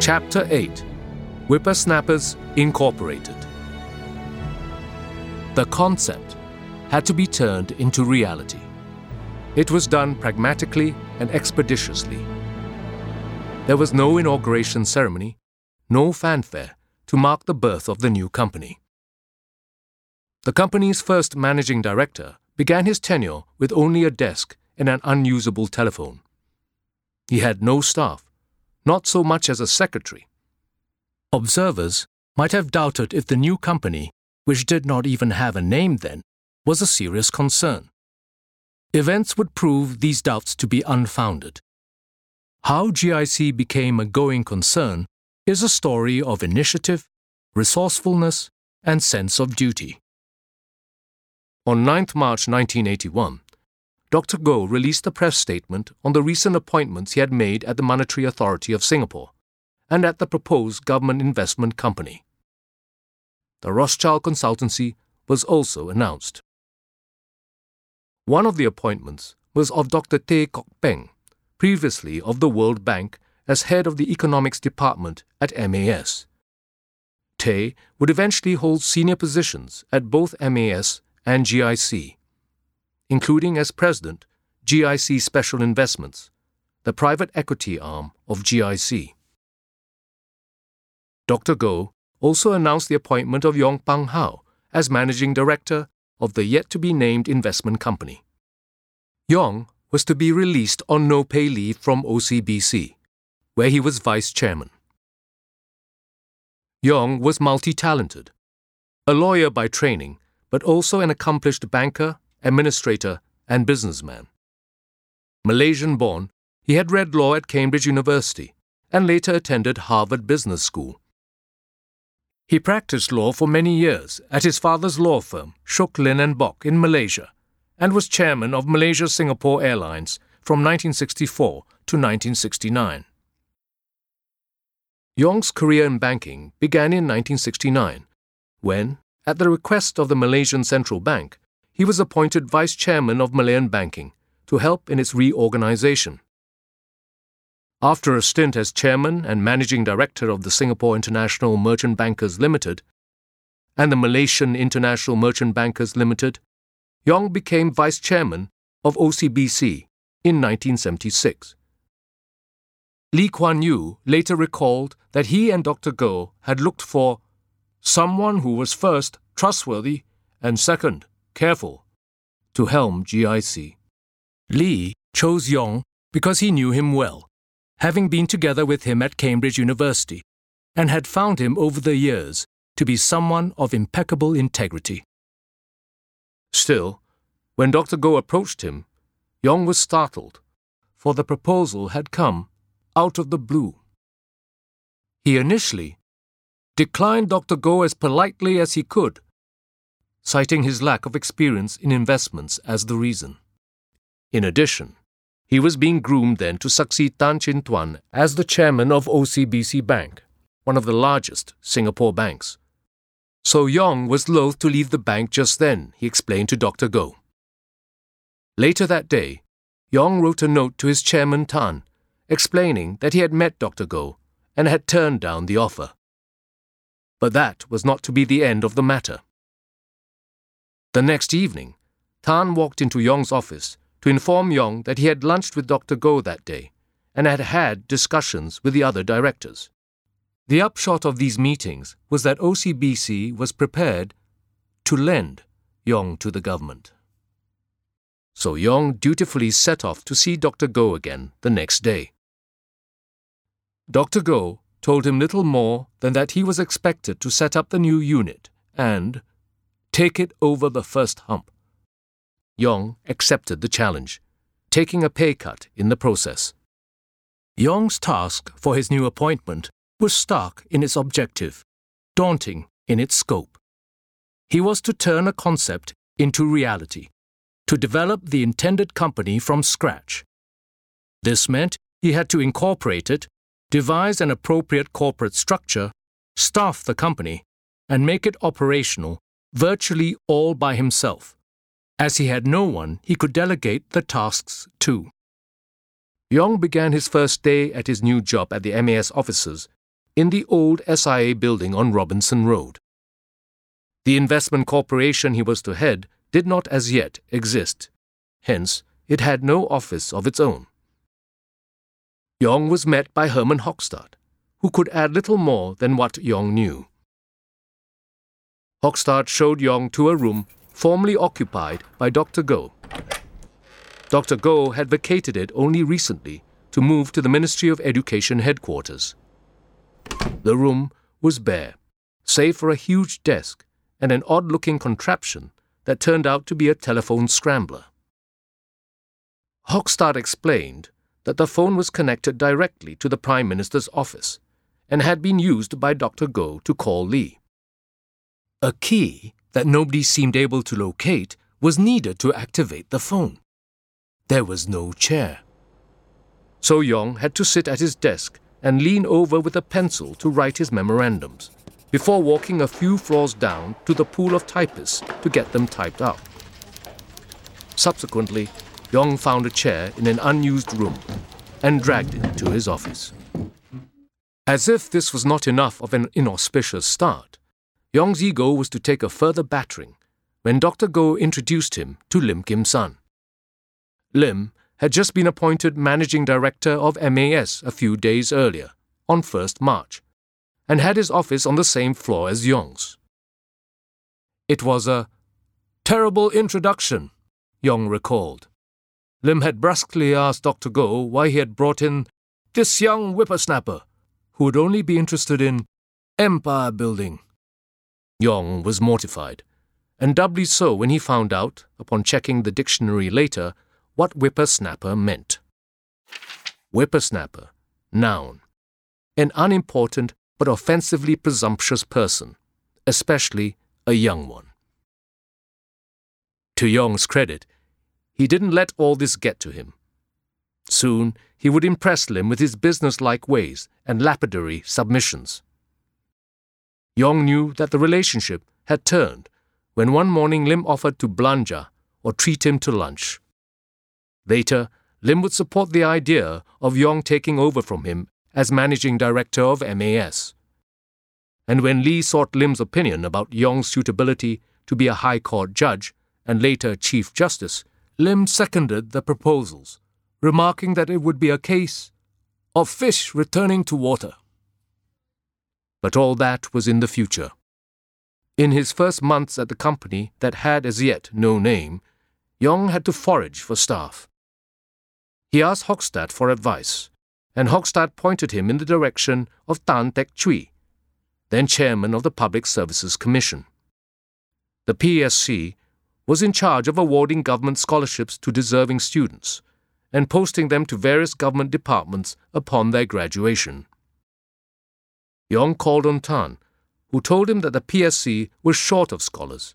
Chapter 8 Whippersnappers Incorporated. The concept had to be turned into reality. It was done pragmatically and expeditiously. There was no inauguration ceremony, no fanfare to mark the birth of the new company. The company's first managing director began his tenure with only a desk and an unusable telephone. He had no staff, not so much as a secretary. Observers might have doubted if the new company, which did not even have a name then, was a serious concern. Events would prove these doubts to be unfounded. How GIC became a going concern is a story of initiative, resourcefulness, and sense of duty. On 9 March 1981, Dr. Goh released a press statement on the recent appointments he had made at the Monetary Authority of Singapore and at the proposed government investment company. The Rothschild Consultancy was also announced. One of the appointments was of Dr. Teh Kok Peng, previously of the World Bank as head of the economics department at MAS. Teh would eventually hold senior positions at both MAS and GIC, including as president, GIC Special Investments, the private equity arm of GIC. Dr. Goh also announced the appointment of Yong Pung How as managing director of the yet to be named investment company. Yong was to be released on no pay leave from OCBC, where he was vice chairman. Yong was multi talented, a lawyer by training but also an accomplished banker, administrator, and businessman. Malaysian born, he had read law at Cambridge University and later attended Harvard Business School. He practiced law for many years at his father's law firm, Shook Lin and Bok, in Malaysia, and was chairman of Malaysia Singapore Airlines from 1964 to 1969. Yong's career in banking began in 1969 when, at the request of the Malaysian Central Bank, he was appointed vice chairman of Malayan Banking to help in its reorganization. After a stint as chairman and managing director of the Singapore International Merchant Bankers Limited and the Malaysian International Merchant Bankers Limited, Yong became vice chairman of OCBC in 1976. Lee Kuan Yew later recalled that he and Dr. Goh had looked for someone who was first trustworthy and second careful to helm GIC. Lee chose Yong because he knew him well, having been together with him at Cambridge University, and had found him over the years to be someone of impeccable integrity. Still, when Dr. Goh approached him, Yong was startled, for the proposal had come out of the blue. He initially declined Dr. Goh as politely as he could, citing his lack of experience in investments as the reason. In addition, he was being groomed then to succeed Tan Chin Tuan as the chairman of OCBC Bank, one of the largest Singapore banks. So Yong was loath to leave the bank just then, he explained to Dr. Goh. Later that day, Yong wrote a note to his chairman Tan, explaining that he had met Dr. Goh and had turned down the offer. But that was not to be the end of the matter. The next evening, Tan walked into Yong's office to inform Yong that he had lunched with Dr. Goh that day and had had discussions with the other directors. The upshot of these meetings was that OCBC was prepared to lend Yong to the government. So Yong dutifully set off to see Dr. Goh again the next day. Dr. Goh told him little more than that he was expected to set up the new unit and take it over the first hump. Yong accepted the challenge, taking a pay cut in the process. Yong's task for his new appointment was stark in its objective, daunting in its scope. He was to turn a concept into reality, to develop the intended company from scratch. This meant he had to incorporate it devise an appropriate corporate structure, staff the company, and make it operational virtually all by himself, as he had no one he could delegate the tasks to. Yong began his first day at his new job at the MAS offices in the old SIA building on Robinson Road. The investment corporation he was to head did not as yet exist. Hence, it had no office of its own. Yong was met by Herman Hochstadt, who could add little more than what Yong knew. Hochstadt showed Yong to a room formerly occupied by Dr. Goh. Dr. Goh had vacated it only recently to move to the Ministry of Education headquarters. The room was bare, save for a huge desk and an odd looking contraption that turned out to be a telephone scrambler. Hochstadt explained that the phone was connected directly to the Prime Minister's office and had been used by Dr. Goh to call Lee. A key that nobody seemed able to locate was needed to activate the phone. There was no chair. So Yong had to sit at his desk and lean over with a pencil to write his memorandums, before walking a few floors down to the pool of typists to get them typed up. Subsequently, Yong found a chair in an unused room and dragged it to his office. As if this was not enough of an inauspicious start, Yong's ego was to take a further battering when Dr. Goh introduced him to Lim Kim San. Lim had just been appointed managing director of MAS a few days earlier, on 1st March, and had his office on the same floor as Yong's. It was a terrible introduction, Yong recalled. Lim had brusquely asked Dr. Goh why he had brought in this young whippersnapper, who would only be interested in empire building. Yong was mortified, and doubly so when he found out, upon checking the dictionary later, what whippersnapper meant. Whippersnapper, noun. An unimportant but offensively presumptuous person, especially a young one. To Yong's credit, he didn't let all this get to him. Soon he would impress Lim with his business-like ways and lapidary submissions. Yong knew that the relationship had turned when one morning Lim offered to blanja or treat him to lunch. Later, Lim would support the idea of Yong taking over from him as managing director of MAS. And when Lee sought Lim's opinion about Yong's suitability to be a High Court judge and later Chief Justice, Lim seconded the proposals, remarking that it would be a case of fish returning to water. But all that was in the future. In his first months at the company that had as yet no name, Yong had to forage for staff. He asked Hochstadt for advice, and Hochstadt pointed him in the direction of Tan Tek Chui, then chairman of the Public Services Commission. The PSC was in charge of awarding government scholarships to deserving students and posting them to various government departments upon their graduation. Yong called on Tan, who told him that the PSC was short of scholars.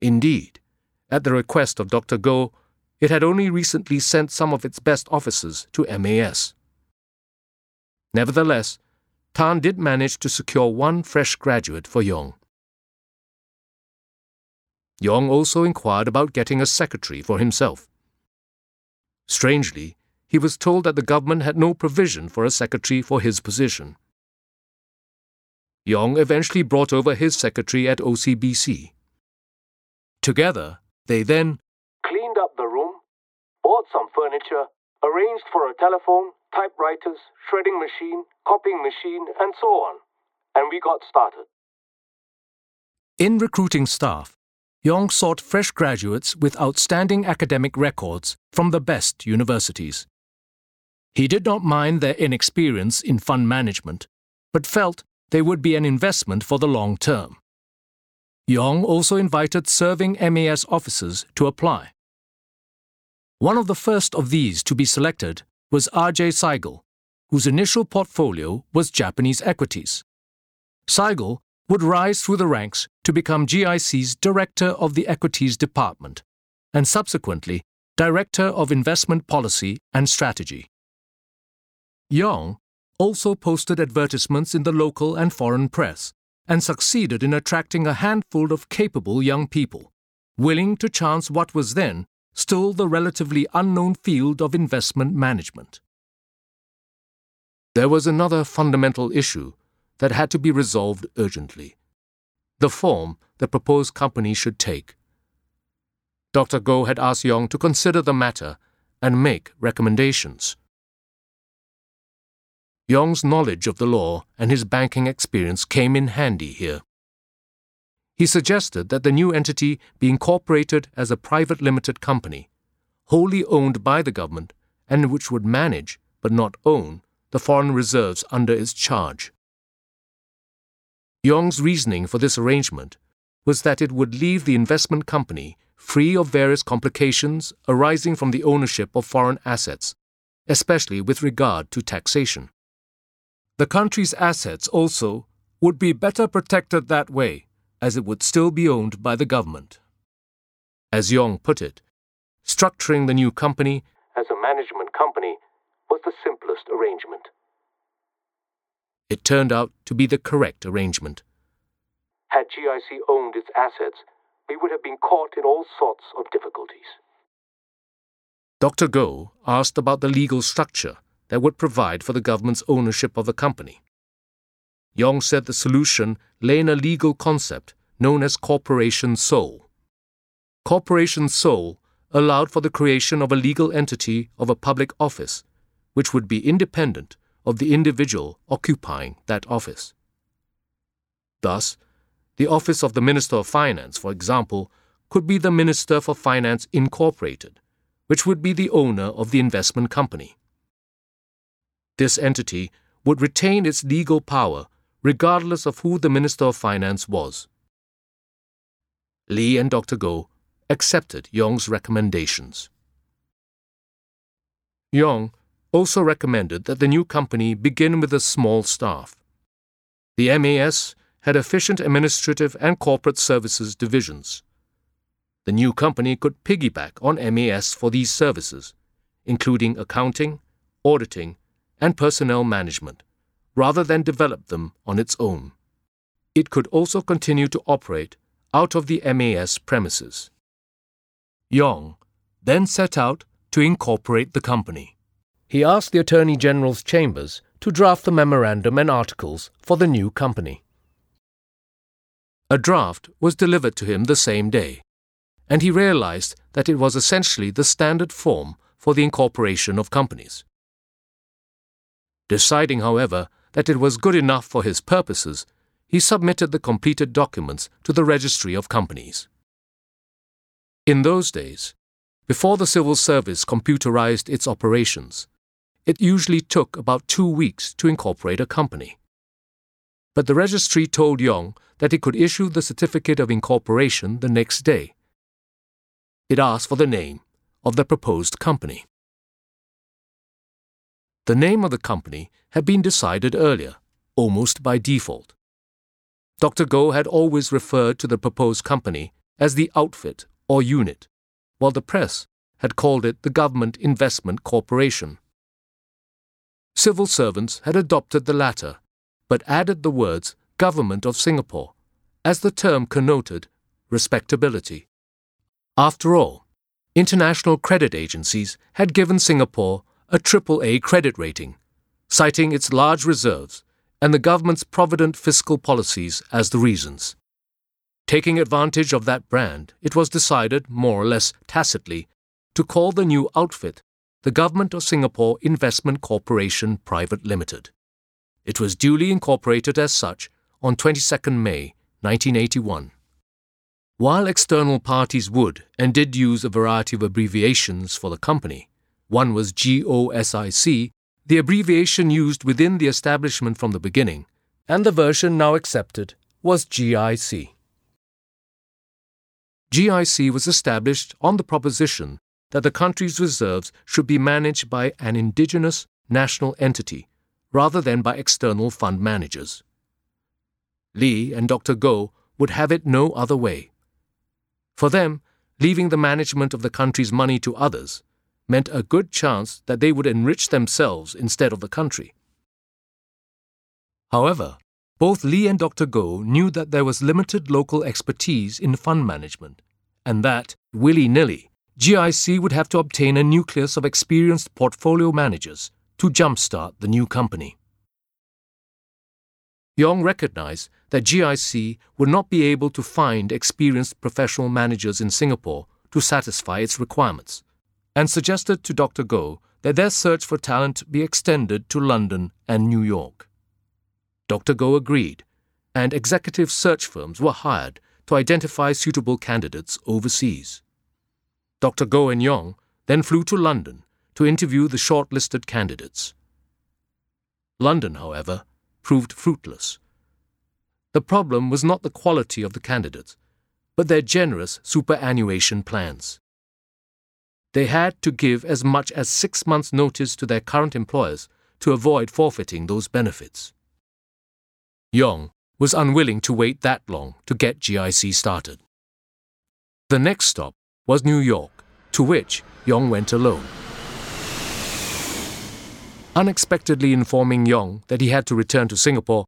Indeed, at the request of Dr. Goh, it had only recently sent some of its best officers to MAS. Nevertheless, Tan did manage to secure one fresh graduate for Yong. Yong also inquired about getting a secretary for himself. Strangely, he was told that the government had no provision for a secretary for his position. Yong eventually brought over his secretary at OCBC. Together, they then cleaned up the room, bought some furniture, arranged for a telephone, typewriters, shredding machine, copying machine, and so on, and we got started. In recruiting staff, Yong sought fresh graduates with outstanding academic records from the best universities. He did not mind their inexperience in fund management, but felt they would be an investment for the long term. Yong also invited serving MAS officers to apply. One of the first of these to be selected was R.J. Seigel, whose initial portfolio was Japanese equities. Seigel would rise through the ranks to become GIC's Director of the Equities Department and subsequently Director of Investment Policy and Strategy. Yong also posted advertisements in the local and foreign press and succeeded in attracting a handful of capable young people, willing to chance what was then still the relatively unknown field of investment management. There was another fundamental issue that had to be resolved urgently the form the proposed company should take. Dr. Goh had asked Yong to consider the matter and make recommendations. Yong's knowledge of the law and his banking experience came in handy here. He suggested that the new entity be incorporated as a private limited company, wholly owned by the government and which would manage, but not own, the foreign reserves under its charge. Yong's reasoning for this arrangement was that it would leave the investment company free of various complications arising from the ownership of foreign assets, especially with regard to taxation. The country's assets also would be better protected that way, as it would still be owned by the government. As Yong put it, structuring the new company as a management company was the simplest arrangement. It turned out to be the correct arrangement. Had GIC owned its assets, we would have been caught in all sorts of difficulties. Dr. Goh asked about the legal structure that would provide for the government's ownership of the company. Yong said the solution lay in a legal concept known as corporation sole. Corporation sole allowed for the creation of a legal entity of a public office, which would be independent of the individual occupying that office. Thus, the office of the Minister of Finance, for example, could be the Minister for Finance Incorporated, which would be the owner of the investment company. This entity would retain its legal power regardless of who the Minister of Finance was. Lee and Dr. Goh accepted Yong's recommendations. Yong also recommended that the new company begin with a small staff. The MAS had efficient administrative and corporate services divisions. The new company could piggyback on MAS for these services, including accounting, auditing, and personnel management, rather than develop them on its own. It could also continue to operate out of the MAS premises. Yong then set out to incorporate the company he asked the Attorney General's chambers to draft the memorandum and articles for the new company. A draft was delivered to him the same day, and he realized that it was essentially the standard form for the incorporation of companies. Deciding, however, that it was good enough for his purposes, he submitted the completed documents to the Registry of Companies. In those days, before the civil service computerized its operations, it usually took about two weeks to incorporate a company. But the registry told Yong that it could issue the certificate of incorporation the next day. It asked for the name of the proposed company. The name of the company had been decided earlier, almost by default. Dr. Goh had always referred to the proposed company as the outfit or unit, while the press had called it the Government Investment Corporation. Civil servants had adopted the latter, but added the words Government of Singapore, as the term connoted respectability. After all, international credit agencies had given Singapore a AAA credit rating, citing its large reserves and the government's provident fiscal policies as the reasons. Taking advantage of that brand, it was decided, more or less tacitly, to call the new outfit the Government of Singapore Investment Corporation Private Limited. It was duly incorporated as such on 22 May 1981. While external parties would and did use a variety of abbreviations for the company, one was GOSIC, the abbreviation used within the establishment from the beginning, and the version now accepted was GIC. GIC was established on the proposition that the country's reserves should be managed by an indigenous national entity rather than by external fund managers. Lee and Dr. Goh would have it no other way. For them, leaving the management of the country's money to others meant a good chance that they would enrich themselves instead of the country. However, both Lee and Dr. Goh knew that there was limited local expertise in fund management, and that, willy nilly, GIC would have to obtain a nucleus of experienced portfolio managers to jumpstart the new company. Yong recognized that GIC would not be able to find experienced professional managers in Singapore to satisfy its requirements, and suggested to Dr. Goh that their search for talent be extended to London and New York. Dr. Goh agreed, and executive search firms were hired to identify suitable candidates overseas. Dr. Goh and Yong then flew to London to interview the shortlisted candidates. London, however, proved fruitless. The problem was not the quality of the candidates, but their generous superannuation plans. They had to give as much as six months' notice to their current employers to avoid forfeiting those benefits. Yong was unwilling to wait that long to get GIC started. The next stop was New York, to which Yong went alone. Unexpectedly informing Yong that he had to return to Singapore,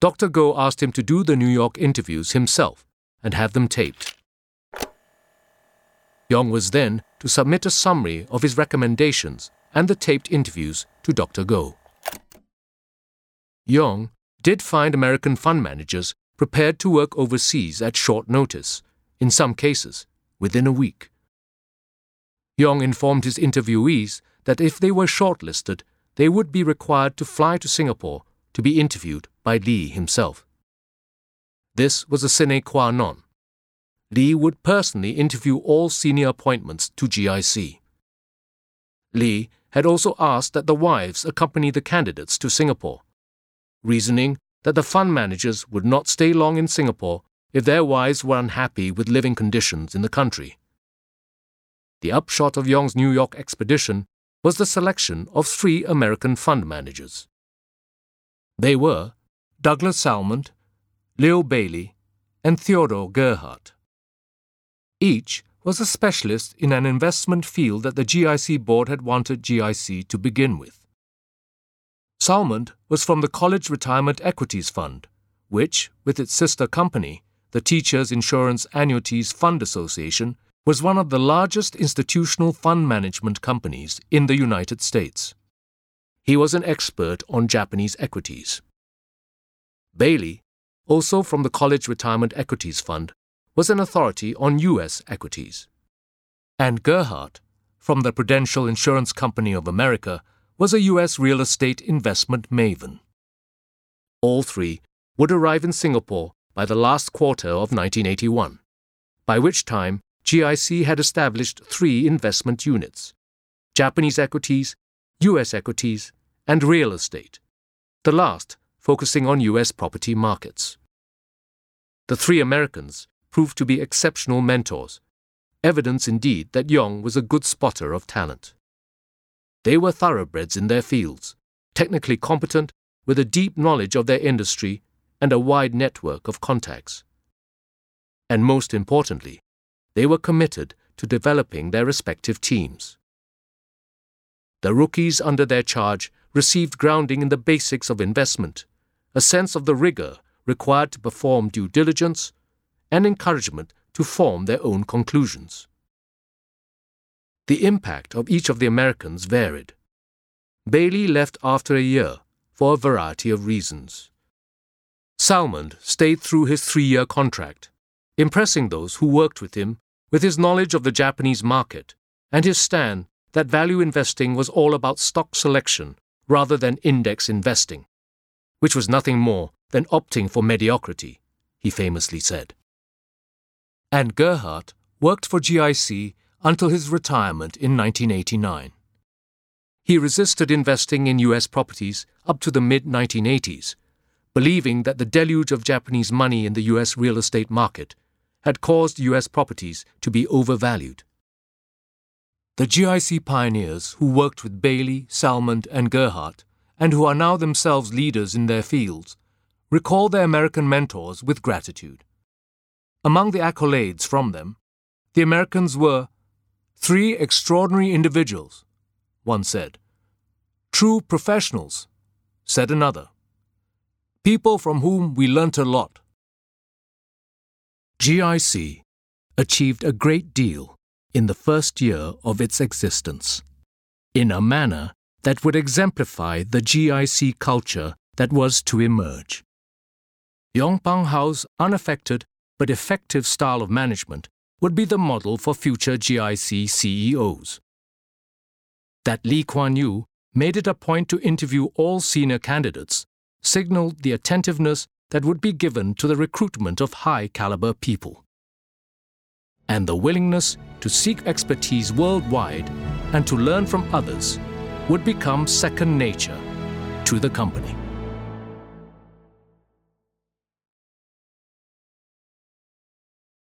Dr. Goh asked him to do the New York interviews himself and have them taped. Yong was then to submit a summary of his recommendations and the taped interviews to Dr. Goh. Yong did find American fund managers prepared to work overseas at short notice, in some cases, within a week. Yong informed his interviewees that if they were shortlisted, they would be required to fly to Singapore to be interviewed by Lee himself. This was a sine qua non. Lee would personally interview all senior appointments to GIC. Lee had also asked that the wives accompany the candidates to Singapore, reasoning that the fund managers would not stay long in Singapore if their wives were unhappy with living conditions in the country. The upshot of Yong's New York expedition was the selection of three American fund managers. They were Douglas Salmond, Leo Bailey, and Theodore Gerhardt. Each was a specialist in an investment field that the GIC board had wanted GIC to begin with. Salmond was from the College Retirement Equities Fund, which, with its sister company, the Teachers Insurance Annuities Fund Association, was one of the largest institutional fund management companies in the United States. He was an expert on Japanese equities. Bailey, also from the College Retirement Equities Fund, was an authority on U.S. equities. And Gerhardt, from the Prudential Insurance Company of America, was a U.S. real estate investment maven. All three would arrive in Singapore by the last quarter of 1981, by which time GIC had established three investment units Japanese equities, U.S. equities, and real estate, the last focusing on U.S. property markets. The three Americans proved to be exceptional mentors, evidence indeed that Yong was a good spotter of talent. They were thoroughbreds in their fields, technically competent, with a deep knowledge of their industry and a wide network of contacts. And most importantly, they were committed to developing their respective teams. The rookies under their charge received grounding in the basics of investment, a sense of the rigor required to perform due diligence, and encouragement to form their own conclusions. The impact of each of the Americans varied. Bailey left after a year for a variety of reasons. Salmond stayed through his three year contract, impressing those who worked with him with his knowledge of the Japanese market and his stand that value investing was all about stock selection rather than index investing, which was nothing more than opting for mediocrity, he famously said. And Gerhardt worked for GIC until his retirement in 1989. He resisted investing in U.S. properties up to the mid 1980s, believing that the deluge of Japanese money in the U.S. real estate market had caused U.S. properties to be overvalued. The GIC pioneers who worked with Bailey, Salmond, and Gerhardt, and who are now themselves leaders in their fields, recall their American mentors with gratitude. Among the accolades from them, the Americans were three extraordinary individuals, one said. True professionals, said another. People from whom we learnt a lot. GIC achieved a great deal in the first year of its existence, in a manner that would exemplify the GIC culture that was to emerge. Yong Pung How's unaffected but effective style of management would be the model for future GIC CEOs. That Lee Kuan Yew made it a point to interview all senior candidates signaled the attentiveness that would be given to the recruitment of high caliber people. And the willingness to seek expertise worldwide and to learn from others would become second nature to the company.